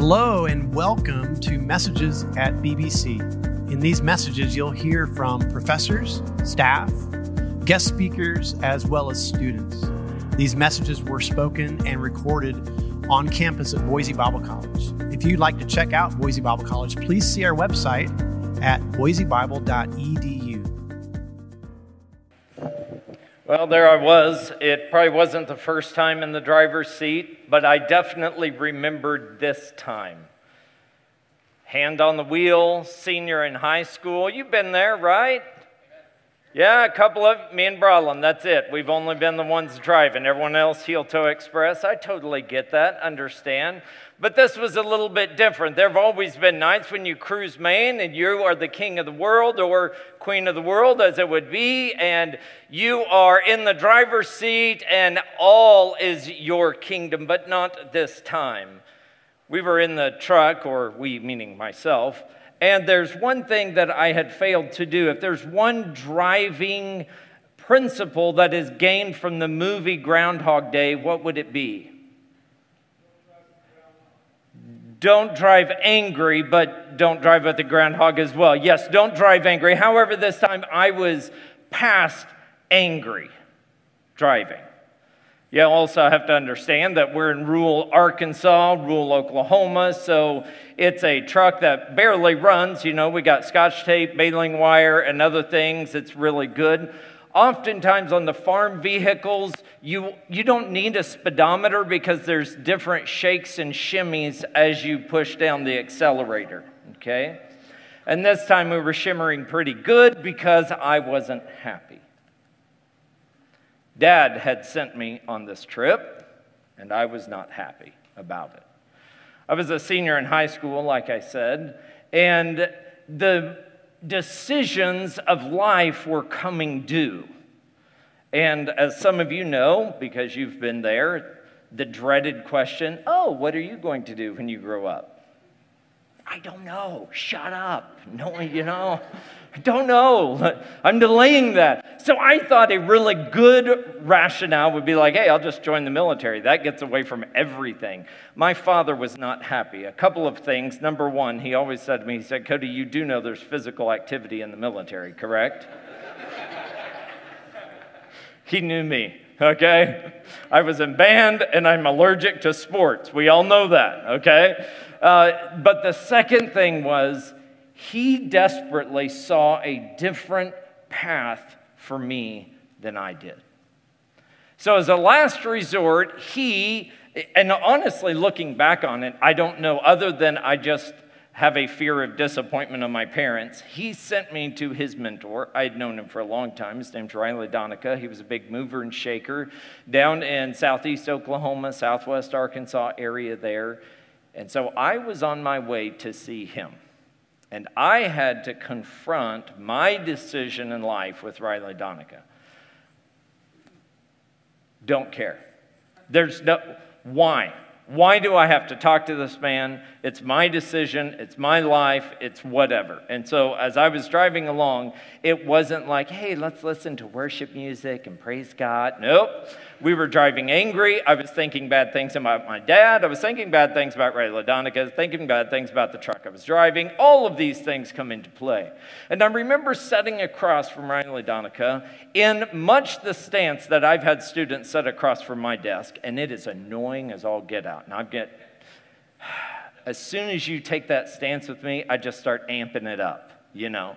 Hello, and welcome to Messages at BBC. In these messages, you'll hear from professors, staff, guest speakers, as well as students. These messages were spoken and recorded on campus at Boise Bible College. If you'd like to check out Boise Bible College, please see our website at boisebible.edu. Well, there I was. It probably wasn't the first time in the driver's seat, but I definitely remembered this time. Hand on the wheel, senior in high school. You've been there, right? Yeah, a couple of me and Brodlin, that's it. We've only been the ones driving. Everyone else, heel toe express. I totally get that, understand. But this was a little bit different. There have always been nights when you cruise Main and you are the king of the world or queen of the world, as it would be, and you are in the driver's seat and all is your kingdom, but not this time. We were in the truck, or we meaning myself and there's one thing that I had failed to do. If there's one driving principle that is gained from the movie Groundhog Day, what would it be? Don't drive angry, but don't drive with the groundhog as well. Yes, don't drive angry. However, this time I was past angry driving. You also have to understand that we're in rural Arkansas, rural Oklahoma, so it's a truck that barely runs. You know, we got scotch tape, baling wire, and other things. It's really good. Oftentimes on the farm vehicles, you, you don't need a speedometer because there's different shakes and shimmies as you push down the accelerator, okay? And this time we were shimmering pretty good because I wasn't happy. Dad had sent me on this trip, and I was not happy about it. I was a senior in high school, like I said, and the decisions of life were coming due. And as some of you know, because you've been there, the dreaded question oh, what are you going to do when you grow up? I don't know. Shut up. No, you know, I don't know. I'm delaying that. So I thought a really good rationale would be like, hey, I'll just join the military. That gets away from everything. My father was not happy. A couple of things. Number one, he always said to me, he said, Cody, you do know there's physical activity in the military, correct? he knew me okay? I was in band and I'm allergic to sports. We all know that, okay? Uh, but the second thing was he desperately saw a different path for me than I did. So, as a last resort, he, and honestly, looking back on it, I don't know, other than I just have a fear of disappointment of my parents, he sent me to his mentor. I had known him for a long time. His name's Riley Donica. He was a big mover and shaker down in southeast Oklahoma, southwest Arkansas area there. And so I was on my way to see him. And I had to confront my decision in life with Riley Donica. Don't care. There's no, why? Why do I have to talk to this man? It's my decision, it's my life, it's whatever. And so as I was driving along, it wasn't like, hey, let's listen to worship music and praise God. Nope. We were driving angry. I was thinking bad things about my dad. I was thinking bad things about Ray LaDonica, thinking bad things about the truck I was driving. All of these things come into play. And I remember sitting across from Ryan LaDonica in much the stance that I've had students sit across from my desk, and it is annoying as all get out. And I get, as soon as you take that stance with me, I just start amping it up, you know.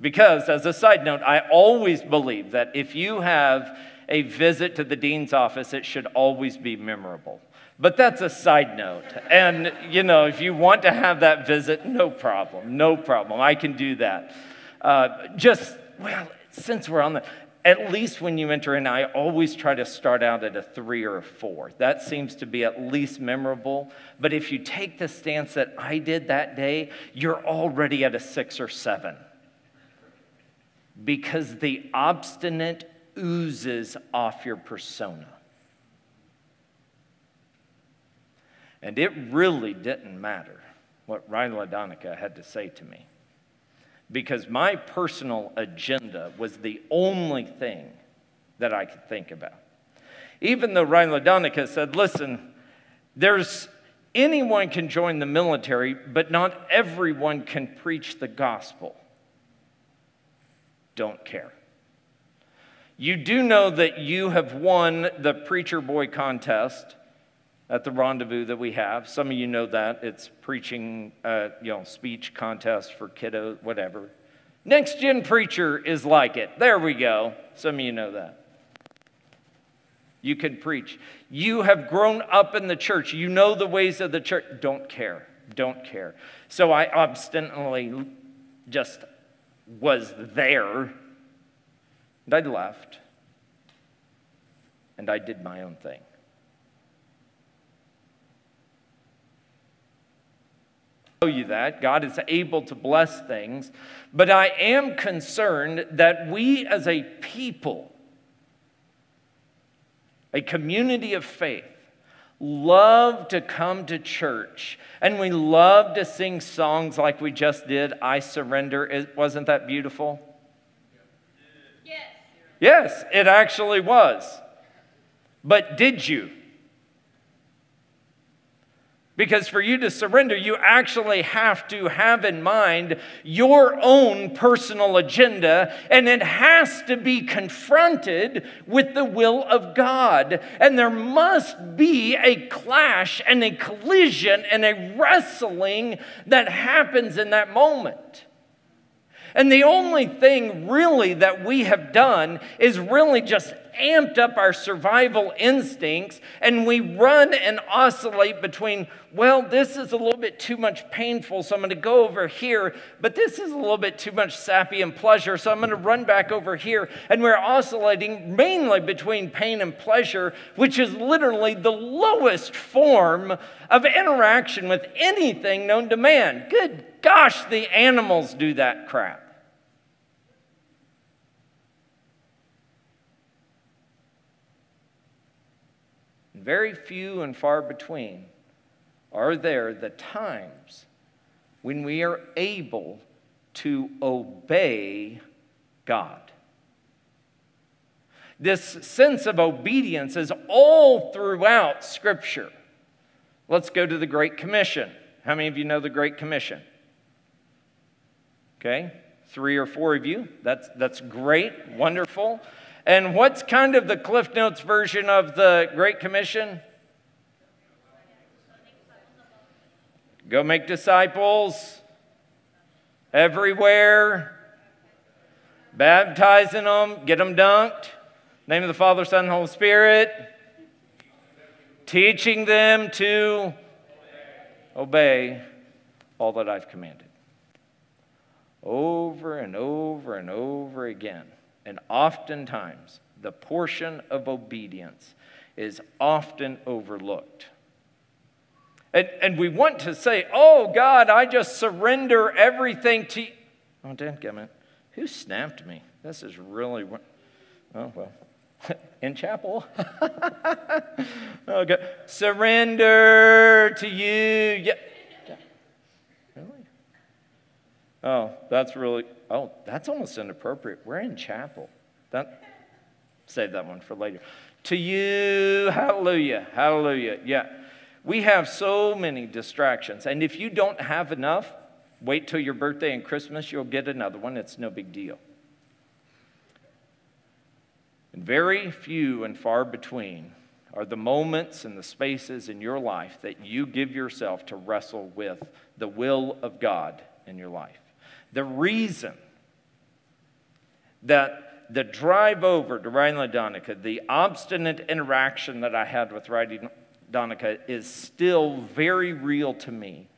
Because, as a side note, I always believe that if you have a visit to the dean's office, it should always be memorable. But that's a side note. And, you know, if you want to have that visit, no problem, no problem. I can do that. Uh, just, well, since we're on the, at least when you enter in, I always try to start out at a three or a four. That seems to be at least memorable. But if you take the stance that I did that day, you're already at a six or seven. Because the obstinate oozes off your persona. And it really didn't matter what Ryan had to say to me because my personal agenda was the only thing that I could think about. Even though Ryan LaDonica said, listen, there's Anyone can join the military, but not everyone can preach the gospel. Don't care. You do know that you have won the Preacher Boy contest at the rendezvous that we have. Some of you know that. It's preaching, uh, you know, speech contest for kiddos, whatever. Next Gen Preacher is like it. There we go. Some of you know that. You can preach. You have grown up in the church. You know the ways of the church. Don't care. Don't care. So I obstinately just was there. And I left. And I did my own thing. You that. God is able to bless things. But I am concerned that we as a people, a community of faith, love to come to church and we love to sing songs like we just did, I Surrender. It, Wasn't that beautiful? Yes. Yes, it actually was. But did you? Because for you to surrender, you actually have to have in mind your own personal agenda, and it has to be confronted with the will of God. And there must be a clash and a collision and a wrestling that happens in that moment. And the only thing really that we have done is really just amped up our survival instincts and we run and oscillate between, well, this is a little bit too much painful, so I'm going to go over here, but this is a little bit too much sappy and pleasure, so I'm going to run back over here. And we're oscillating mainly between pain and pleasure, which is literally the lowest form of interaction with anything known to man. Good gosh, the animals do that crap. Very few and far between are there the times when we are able to obey God. This sense of obedience is all throughout Scripture. Let's go to the Great Commission. How many of you know the Great Commission? Okay, three or four of you. That's, that's great, wonderful. And what's kind of the Cliff Notes version of the Great Commission? Go make disciples everywhere, baptizing them, get them dunked. Name of the Father, Son, and Holy Spirit. Teaching them to obey all that I've commanded. Over and over and over again. And oftentimes, the portion of obedience is often overlooked. And, and we want to say, Oh, God, I just surrender everything to you. Oh, it. who snapped me? This is really. Oh, well. In chapel. okay. Surrender to you. Yeah. Really? Oh, that's really. Oh, that's almost inappropriate. We're in chapel. That, save that one for later. To you, hallelujah, hallelujah. Yeah. We have so many distractions. And if you don't have enough, wait till your birthday and Christmas, you'll get another one. It's no big deal. And very few and far between are the moments and the spaces in your life that you give yourself to wrestle with the will of God in your life. The reason that the drive over to Rhinelander Donica, the obstinate interaction that I had with Riley Donica is still very real to me.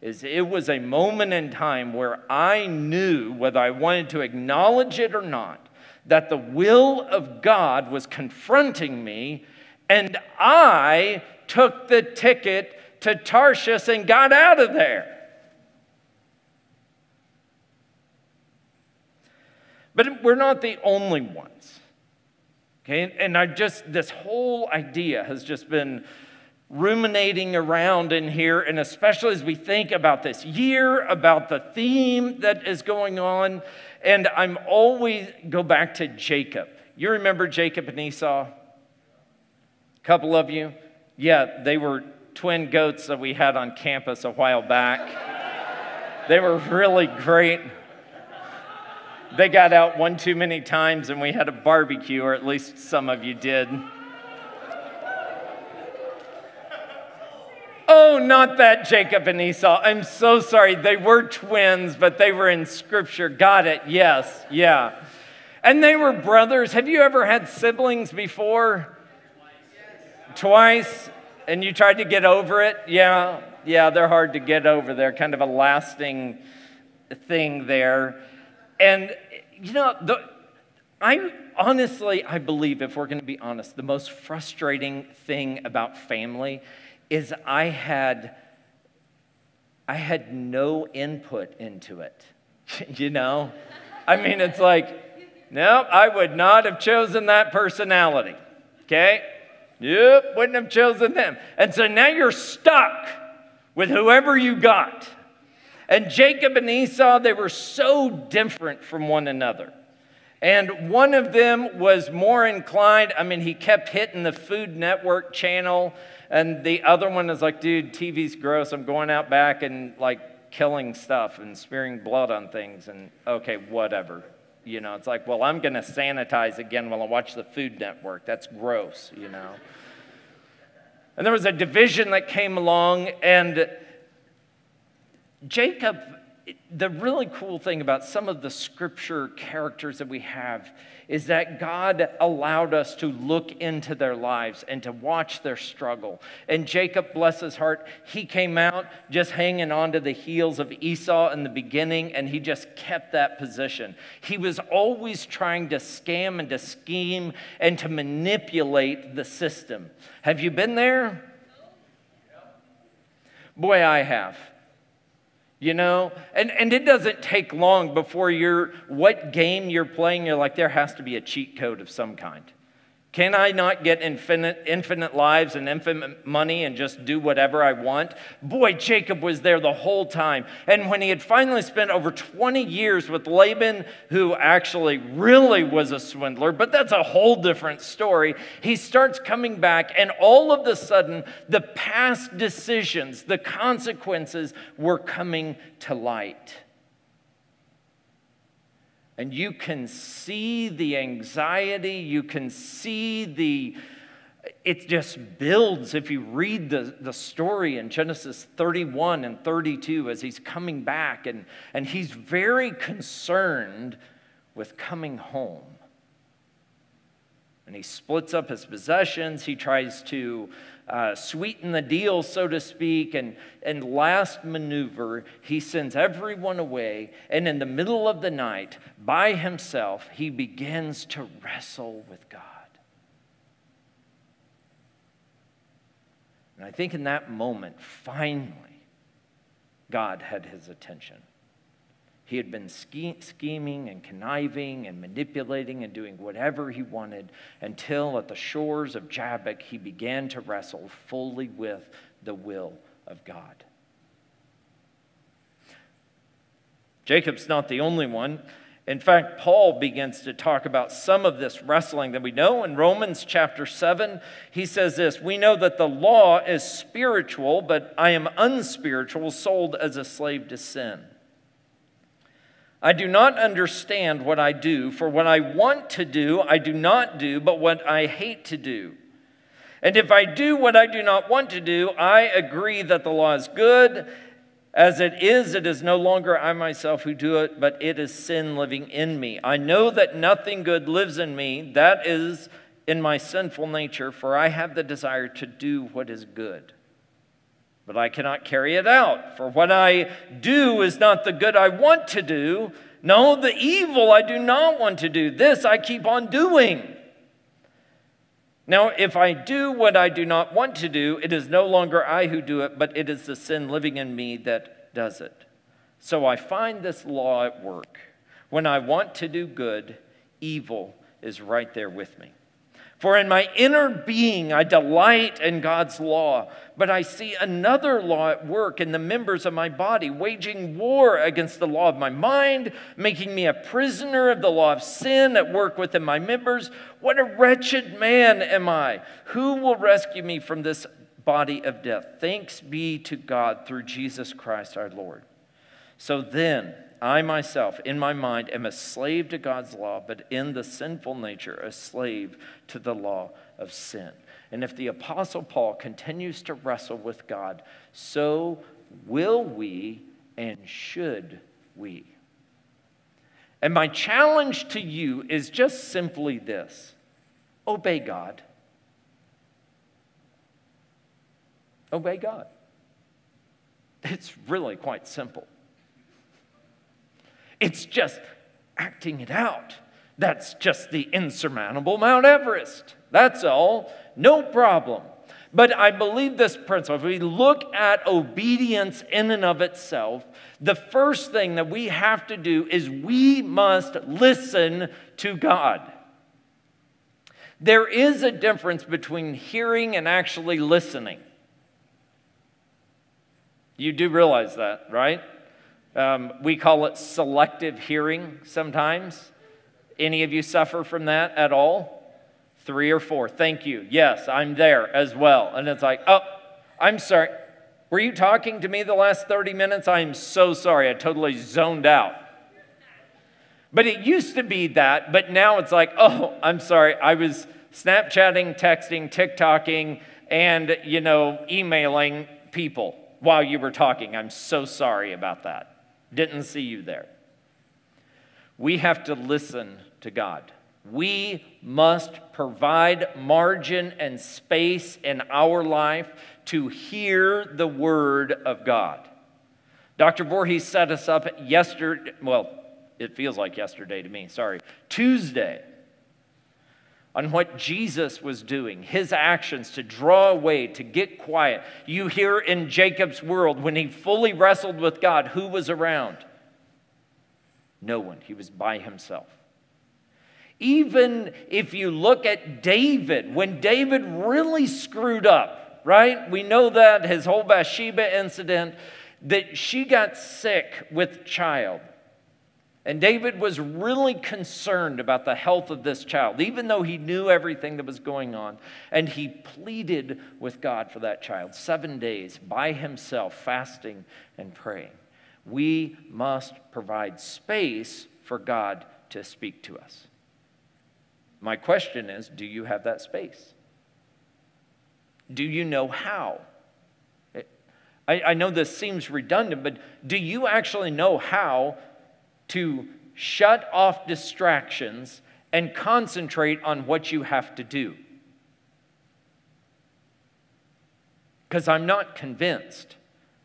Is it was a moment in time where I knew, whether I wanted to acknowledge it or not, that the will of God was confronting me, and I took the ticket to Tarshish and got out of there. But we're not the only ones. Okay, and I just, this whole idea has just been ruminating around in here, and especially as we think about this year, about the theme that is going on. And I'm always go back to Jacob. You remember Jacob and Esau? A couple of you? Yeah, they were twin goats that we had on campus a while back. they were really great. They got out one too many times and we had a barbecue, or at least some of you did. Oh, not that Jacob and Esau. I'm so sorry. They were twins, but they were in scripture. Got it. Yes. Yeah. And they were brothers. Have you ever had siblings before? Twice. And you tried to get over it? Yeah. Yeah, they're hard to get over. They're kind of a lasting thing there. And, you know, the, I honestly, I believe, if we're going to be honest, the most frustrating thing about family is I had, I had no input into it. you know? I mean, it's like, Nope, I would not have chosen that personality. Okay? Yep, wouldn't have chosen them. And so now you're stuck with whoever you got. And Jacob and Esau, they were so different from one another. And one of them was more inclined, I mean, he kept hitting the Food Network channel. And the other one is like, dude, TV's gross. I'm going out back and like killing stuff and smearing blood on things. And okay, whatever. You know, it's like, well, I'm going to sanitize again while I watch the Food Network. That's gross, you know. And there was a division that came along, and Jacob, the really cool thing about some of the scripture characters that we have is that God allowed us to look into their lives and to watch their struggle. And Jacob, bless his heart, he came out just hanging on to the heels of Esau in the beginning, and he just kept that position. He was always trying to scam and to scheme and to manipulate the system. Have you been there? Boy, I have you know? And, and it doesn't take long before you're what game you're playing you're like there has to be a cheat code of some kind can I not get infinite, infinite lives and infinite money and just do whatever I want? Boy, Jacob was there the whole time. And when he had finally spent over 20 years with Laban, who actually really was a swindler, but that's a whole different story, he starts coming back, and all of a sudden, the past decisions, the consequences were coming to light and you can see the anxiety, you can see the, it just builds if you read the, the story in Genesis 31 and 32 as he's coming back, and, and he's very concerned with coming home. And he splits up his possessions, he tries to uh, sweeten the deal, so to speak. And, and last maneuver, he sends everyone away. And in the middle of the night, by himself, he begins to wrestle with God. And I think in that moment, finally, God had his attention. He had been scheming and conniving and manipulating and doing whatever he wanted until at the shores of Jabbok he began to wrestle fully with the will of God. Jacob's not the only one. In fact, Paul begins to talk about some of this wrestling that we know. In Romans chapter 7, he says this We know that the law is spiritual, but I am unspiritual, sold as a slave to sin. I do not understand what I do, for what I want to do, I do not do, but what I hate to do. And if I do what I do not want to do, I agree that the law is good. As it is, it is no longer I myself who do it, but it is sin living in me. I know that nothing good lives in me, that is in my sinful nature, for I have the desire to do what is good but I cannot carry it out. For what I do is not the good I want to do. No, the evil I do not want to do. This I keep on doing. Now, if I do what I do not want to do, it is no longer I who do it, but it is the sin living in me that does it. So I find this law at work. When I want to do good, evil is right there with me. For in my inner being I delight in God's law, but I see another law at work in the members of my body, waging war against the law of my mind, making me a prisoner of the law of sin at work within my members. What a wretched man am I! Who will rescue me from this body of death. Thanks be to God through Jesus Christ our Lord. So then, I myself, in my mind, am a slave to God's law, but in the sinful nature, a slave to the law of sin. And if the Apostle Paul continues to wrestle with God, so will we and should we. And my challenge to you is just simply this obey God. Obey God. It's really quite simple. It's just acting it out. That's just the insurmountable Mount Everest. That's all. No problem. But I believe this principle. If we look at obedience in and of itself, the first thing that we have to do is we must listen to God. There is a difference between hearing and actually listening. You do realize that, right? Um, we call it selective hearing sometimes. Any of you suffer from that at all? Three or four. Thank you. Yes, I'm there as well. And it's like, oh, I'm sorry. Were you talking to me the last 30 minutes? I'm so sorry. I totally zoned out. But it used to be that, but now it's like, oh, I'm sorry. I was Snapchatting, texting, TikToking, and, you know, emailing people while you were talking. I'm so sorry about that. Didn't see you there. We have to listen to God. We must provide margin and space in our life to hear the word of God. Dr. Voorhees set us up yesterday, well, it feels like yesterday to me, sorry, Tuesday, on what Jesus was doing, his actions to draw away, to get quiet. You hear in Jacob's world, when he fully wrestled with God, who was around? No one. He was by himself. Even if you look at David, when David really screwed up, right? We know that his whole Bathsheba incident, that she got sick with child. And David was really concerned about the health of this child, even though he knew everything that was going on. And he pleaded with God for that child seven days by himself, fasting and praying. We must provide space for God to speak to us. My question is do you have that space? Do you know how? I, I know this seems redundant, but do you actually know how to shut off distractions and concentrate on what you have to do? Because I'm not convinced.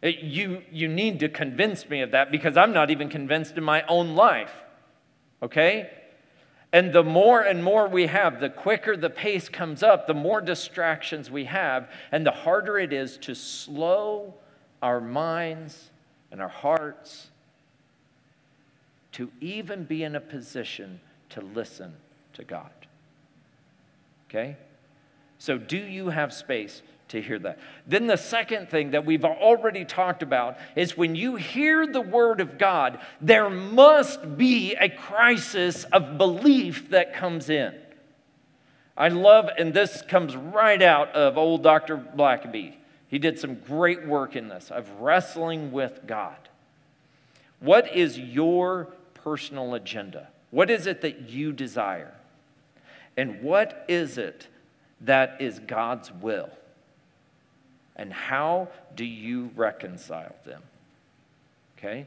Uh, you, you need to convince me of that because I'm not even convinced in my own life. Okay? And the more and more we have, the quicker the pace comes up, the more distractions we have, and the harder it is to slow our minds and our hearts to even be in a position to listen to God. Okay? So, do you have space to hear that. Then, the second thing that we've already talked about is when you hear the word of God, there must be a crisis of belief that comes in. I love, and this comes right out of old Dr. Blackaby. He did some great work in this of wrestling with God. What is your personal agenda? What is it that you desire? And what is it that is God's will? And how do you reconcile them? Okay?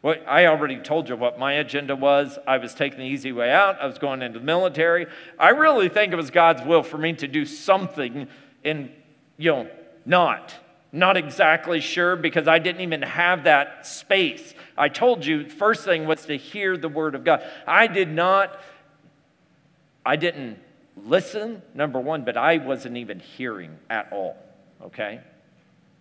Well, I already told you what my agenda was. I was taking the easy way out. I was going into the military. I really think it was God's will for me to do something in, you know, not. Not exactly sure because I didn't even have that space. I told you, first thing was to hear the word of God. I did not, I didn't listen, number one, but I wasn't even hearing at all okay,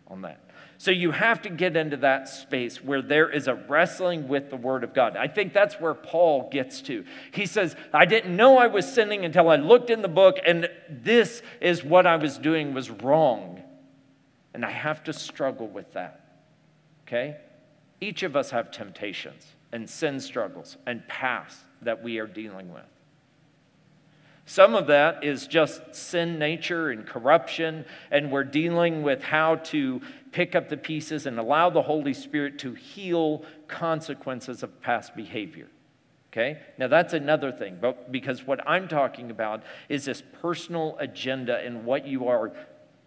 on that. So you have to get into that space where there is a wrestling with the Word of God. I think that's where Paul gets to. He says, I didn't know I was sinning until I looked in the book, and this is what I was doing was wrong. And I have to struggle with that. Okay? Each of us have temptations and sin struggles and past that we are dealing with. Some of that is just sin nature and corruption, and we're dealing with how to pick up the pieces and allow the Holy Spirit to heal consequences of past behavior. Okay? Now that's another thing, but because what I'm talking about is this personal agenda and what you are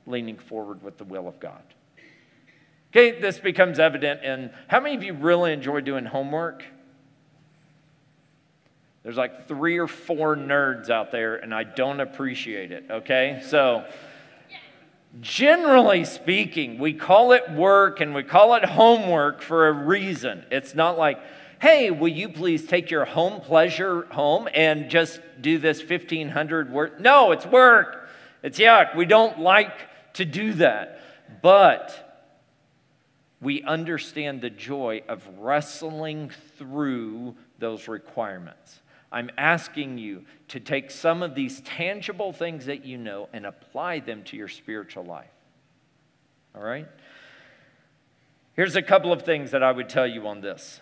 leaning forward with the will of God. Okay, this becomes evident in how many of you really enjoy doing homework? There's like three or four nerds out there, and I don't appreciate it, okay? So, generally speaking, we call it work and we call it homework for a reason. It's not like, hey, will you please take your home pleasure home and just do this 1500 work? No, it's work. It's yuck. We don't like to do that. But we understand the joy of wrestling through those requirements. I'm asking you to take some of these tangible things that you know and apply them to your spiritual life. All right? Here's a couple of things that I would tell you on this.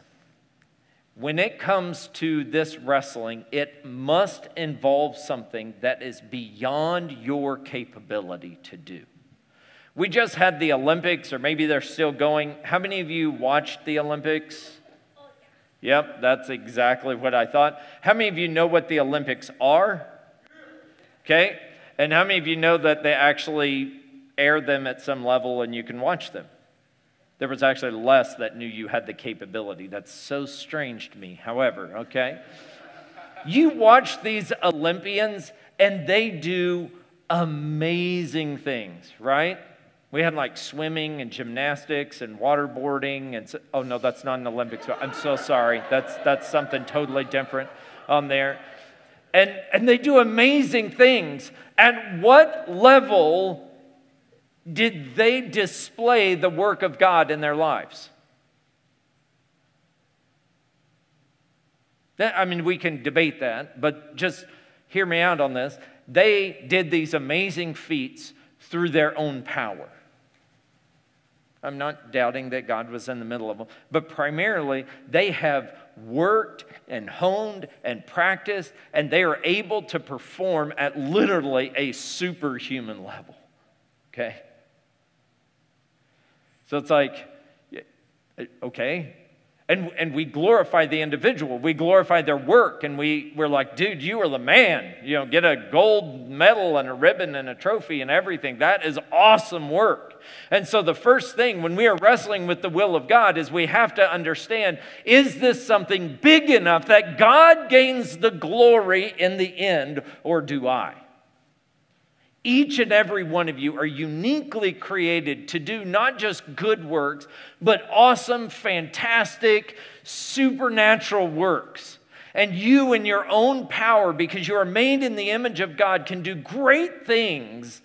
When it comes to this wrestling, it must involve something that is beyond your capability to do. We just had the Olympics, or maybe they're still going. How many of you watched the Olympics? Yep, that's exactly what I thought. How many of you know what the Olympics are? Okay. And how many of you know that they actually air them at some level and you can watch them? There was actually less that knew you had the capability. That's so strange to me. However, okay. You watch these Olympians and they do amazing things, right? We had like swimming and gymnastics and waterboarding and oh no, that's not an Olympics. I'm so sorry. That's that's something totally different on there. And and they do amazing things. At what level did they display the work of God in their lives? That, I mean, we can debate that, but just hear me out on this. They did these amazing feats through their own power. I'm not doubting that God was in the middle of them, but primarily they have worked and honed and practiced, and they are able to perform at literally a superhuman level. Okay? So it's like, uh, okay, and, and we glorify the individual. We glorify their work. And we, we're like, dude, you are the man. You know, get a gold medal and a ribbon and a trophy and everything. That is awesome work. And so the first thing when we are wrestling with the will of God is we have to understand is this something big enough that God gains the glory in the end, or do I? Each and every one of you are uniquely created to do not just good works, but awesome, fantastic, supernatural works. And you, in your own power, because you are made in the image of God, can do great things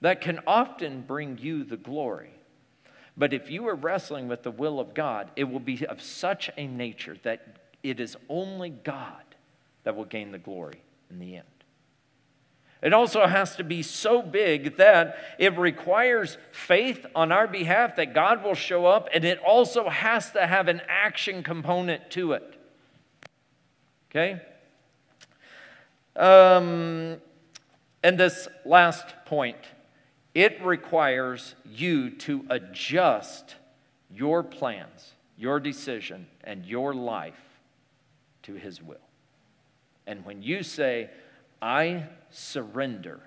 that can often bring you the glory. But if you are wrestling with the will of God, it will be of such a nature that it is only God that will gain the glory in the end. It also has to be so big that it requires faith on our behalf that God will show up, and it also has to have an action component to it. Okay? Um, and this last point it requires you to adjust your plans, your decision, and your life to His will. And when you say, I surrender,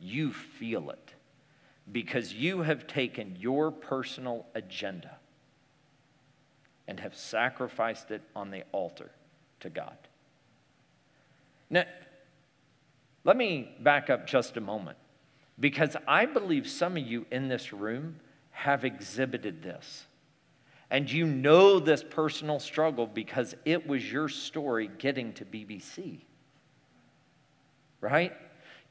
you feel it because you have taken your personal agenda and have sacrificed it on the altar to God. Now, let me back up just a moment because I believe some of you in this room have exhibited this. And you know this personal struggle because it was your story getting to BBC right?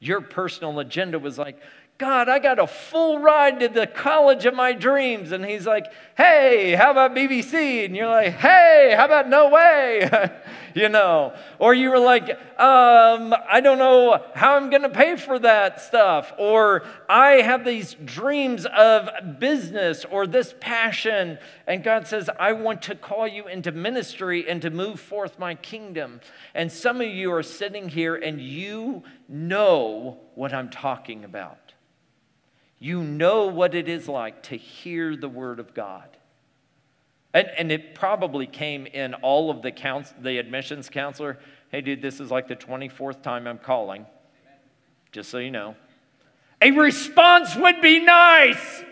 Your personal agenda was like, God, I got a full ride to the college of my dreams. And he's like, hey, how about BBC? And you're like, hey, how about No Way? you know, or you were like, um, I don't know how I'm going to pay for that stuff. Or I have these dreams of business or this passion. And God says, I want to call you into ministry and to move forth my kingdom. And some of you are sitting here and you know what I'm talking about. You know what it is like to hear the word of God. And, and it probably came in all of the, counts, the admissions counselor. Hey, dude, this is like the 24th time I'm calling, just so you know. A response would be nice.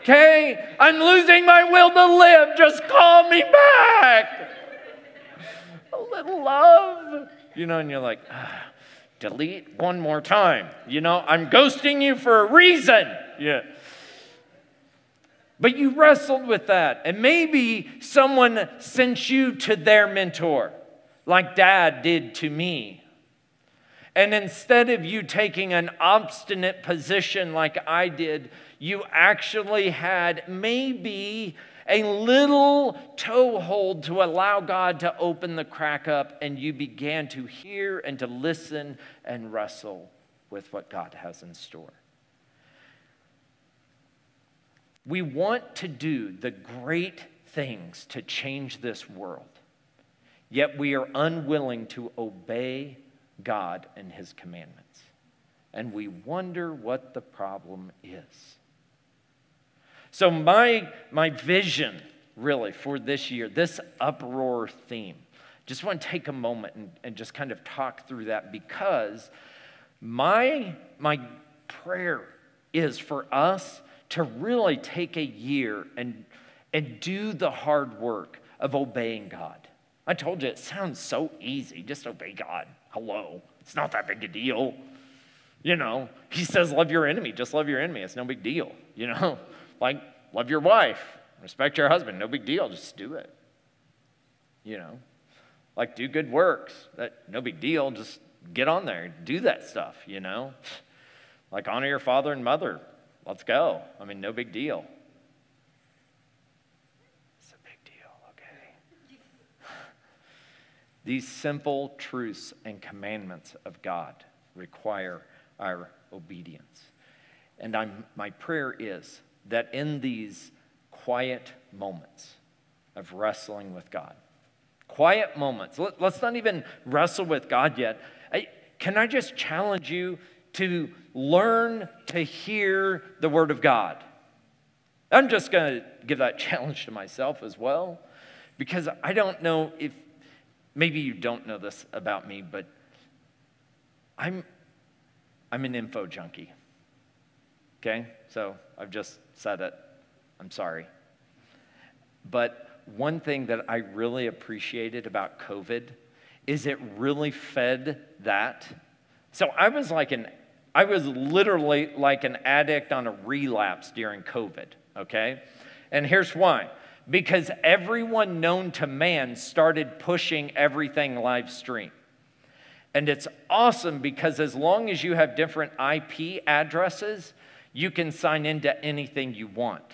Okay? I'm losing my will to live. Just call me back. A little love. You know, and you're like, ah delete one more time. You know, I'm ghosting you for a reason. Yeah. But you wrestled with that. And maybe someone sent you to their mentor, like dad did to me. And instead of you taking an obstinate position like I did, you actually had maybe a little toehold to allow God to open the crack up, and you began to hear and to listen and wrestle with what God has in store. We want to do the great things to change this world, yet we are unwilling to obey God and His commandments. And we wonder what the problem is. So, my, my vision really for this year, this uproar theme, just want to take a moment and, and just kind of talk through that because my, my prayer is for us to really take a year and, and do the hard work of obeying God. I told you it sounds so easy. Just obey God. Hello. It's not that big a deal. You know, he says, love your enemy. Just love your enemy. It's no big deal. You know, like, love your wife, respect your husband, no big deal, just do it. You know, like do good works, that no big deal, just get on there, do that stuff, you know. Like honor your father and mother, let's go. I mean, no big deal. It's a big deal, okay? These simple truths and commandments of God require our obedience. And I'm, my prayer is that in these quiet moments of wrestling with God, quiet moments, let, us not even wrestle with God yet. I, can I just challenge you to learn to hear the Word of God? I'm just going to give that challenge to myself as well because I don't know if maybe you don't know this about me, but I'm, I'm an info junkie. Okay? So I've just said it. I'm sorry. But one thing that I really appreciated about COVID is it really fed that. So I was like an I was literally like an addict on a relapse during COVID, okay? And here's why. Because everyone known to man started pushing everything live stream. And it's awesome because as long as you have different IP addresses, you can sign into anything you want.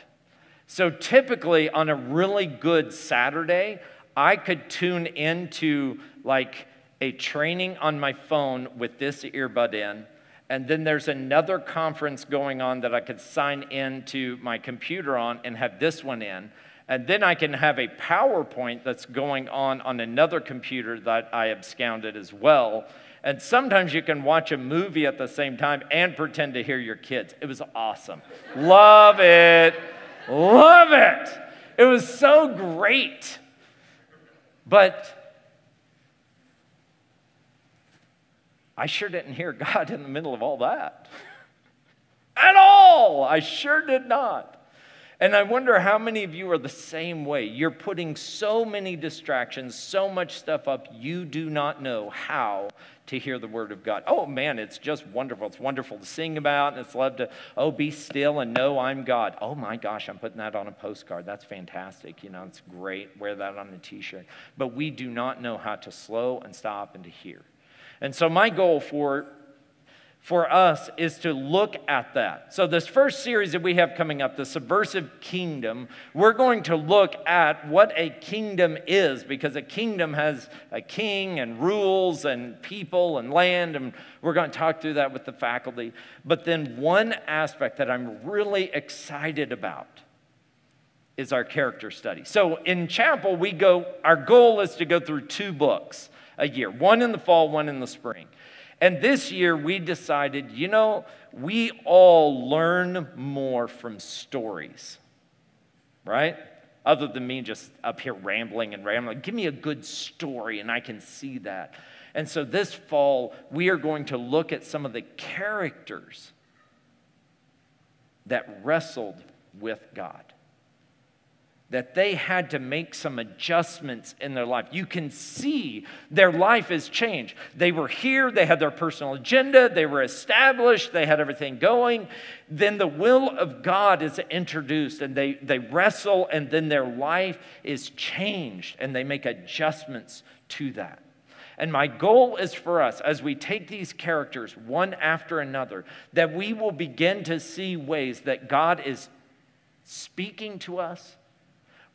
So typically on a really good Saturday, I could tune into like a training on my phone with this earbud in. And then there's another conference going on that I could sign into my computer on and have this one in. And then I can have a PowerPoint that's going on on another computer that I absconded as well. And sometimes you can watch a movie at the same time and pretend to hear your kids. It was awesome. Love it. Love it. It was so great. But I sure didn't hear God in the middle of all that. At all. I sure did not. And I wonder how many of you are the same way. You're putting so many distractions, so much stuff up, you do not know how to hear the word of God. Oh man, it's just wonderful. It's wonderful to sing about, and it's love to, oh, be still and know I'm God. Oh my gosh, I'm putting that on a postcard. That's fantastic. You know, it's great. Wear that on a t shirt. But we do not know how to slow and stop and to hear. And so, my goal for for us is to look at that. So, this first series that we have coming up, the Subversive Kingdom, we're going to look at what a kingdom is because a kingdom has a king and rules and people and land, and we're going to talk through that with the faculty. But then, one aspect that I'm really excited about is our character study. So, in chapel, we go, our goal is to go through two books a year one in the fall, one in the spring. And this year we decided, you know, we all learn more from stories, right? Other than me just up here rambling and rambling. Give me a good story and I can see that. And so this fall, we are going to look at some of the characters that wrestled with God that they had to make some adjustments in their life. You can see their life has changed. They were here, they had their personal agenda, they were established, they had everything going. Then the will of God is introduced and they, they wrestle, and then their life is changed and they make adjustments to that. And my goal is for us, as we take these characters one after another, that we will begin to see ways that God is speaking to us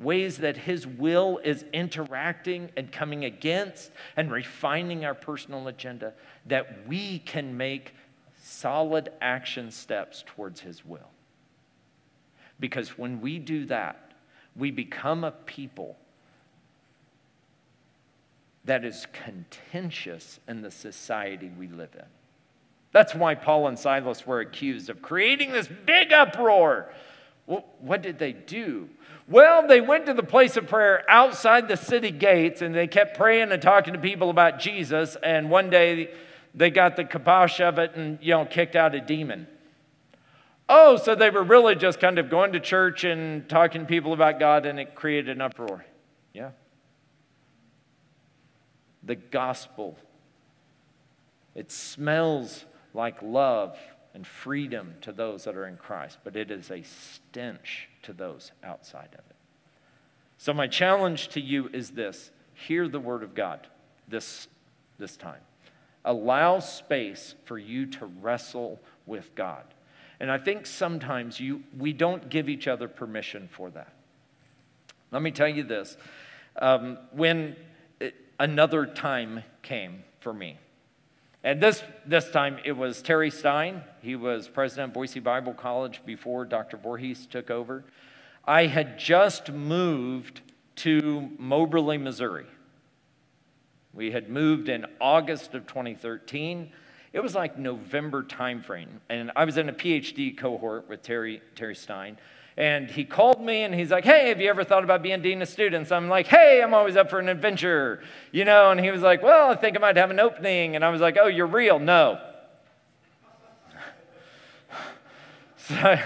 ways that His will is interacting and coming against and refining our personal agenda, that we can make solid action steps towards His will. Because when we do that, we become a people that is contentious in the society we live in. That's why Paul and Silas were accused of creating this big uproar. Well, what did they do? Well, they went to the place of prayer outside the city gates and they kept praying and talking to people about Jesus. And one day they got the kibosh of it and, you know, kicked out a demon. Oh, so they were really just kind of going to church and talking to people about God and it created an uproar. Yeah. The gospel, it smells like love and freedom to those that are in Christ, but it is a stench to those outside of it. So, my challenge to you is this hear the word of God this, this time. Allow space for you to wrestle with God. And I think sometimes you, we don't give each other permission for that. Let me tell you this. Um, when it, another time came for me, and this, this time it was Terry Stein. He was president of Boise Bible College before Dr. Voorhees took over. I had just moved to Moberly, Missouri. We had moved in August of 2013. It was like November timeframe. And I was in a PhD cohort with Terry, Terry Stein. And he called me and he's like, Hey, have you ever thought about being dean of students? I'm like, Hey, I'm always up for an adventure. You know, and he was like, Well, I think I might have an opening. And I was like, Oh, you're real? No. so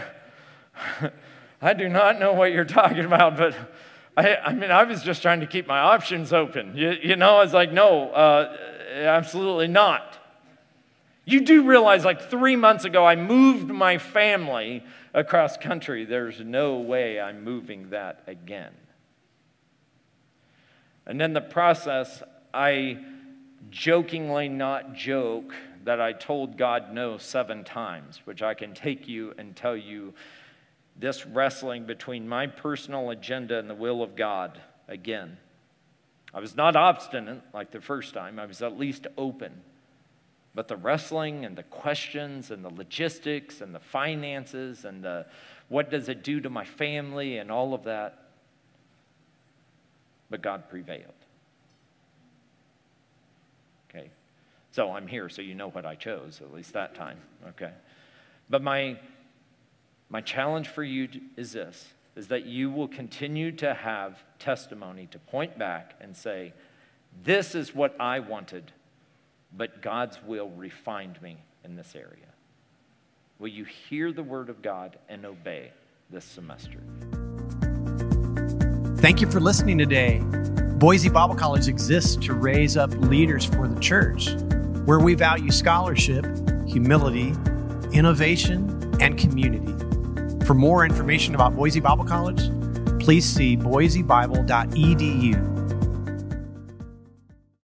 I do not know what you're talking about, but I, I mean, I was just trying to keep my options open. You, you know, I was like, No, uh, absolutely not. You do realize, like three months ago, I moved my family across country. There's no way I'm moving that again. And in the process, I jokingly not joke that I told God no seven times, which I can take you and tell you this wrestling between my personal agenda and the will of God again. I was not obstinate like the first time, I was at least open. But the wrestling and the questions and the logistics and the finances and the what does it do to my family and all of that. But God prevailed. Okay. So I'm here, so you know what I chose, at least that time. Okay. But my my challenge for you is this is that you will continue to have testimony to point back and say, This is what I wanted but God's will refined me in this area. Will you hear the word of God and obey this semester? Thank you for listening today. Boise Bible College exists to raise up leaders for the church, where we value scholarship, humility, innovation, and community. For more information about Boise Bible College, please see boisebible.edu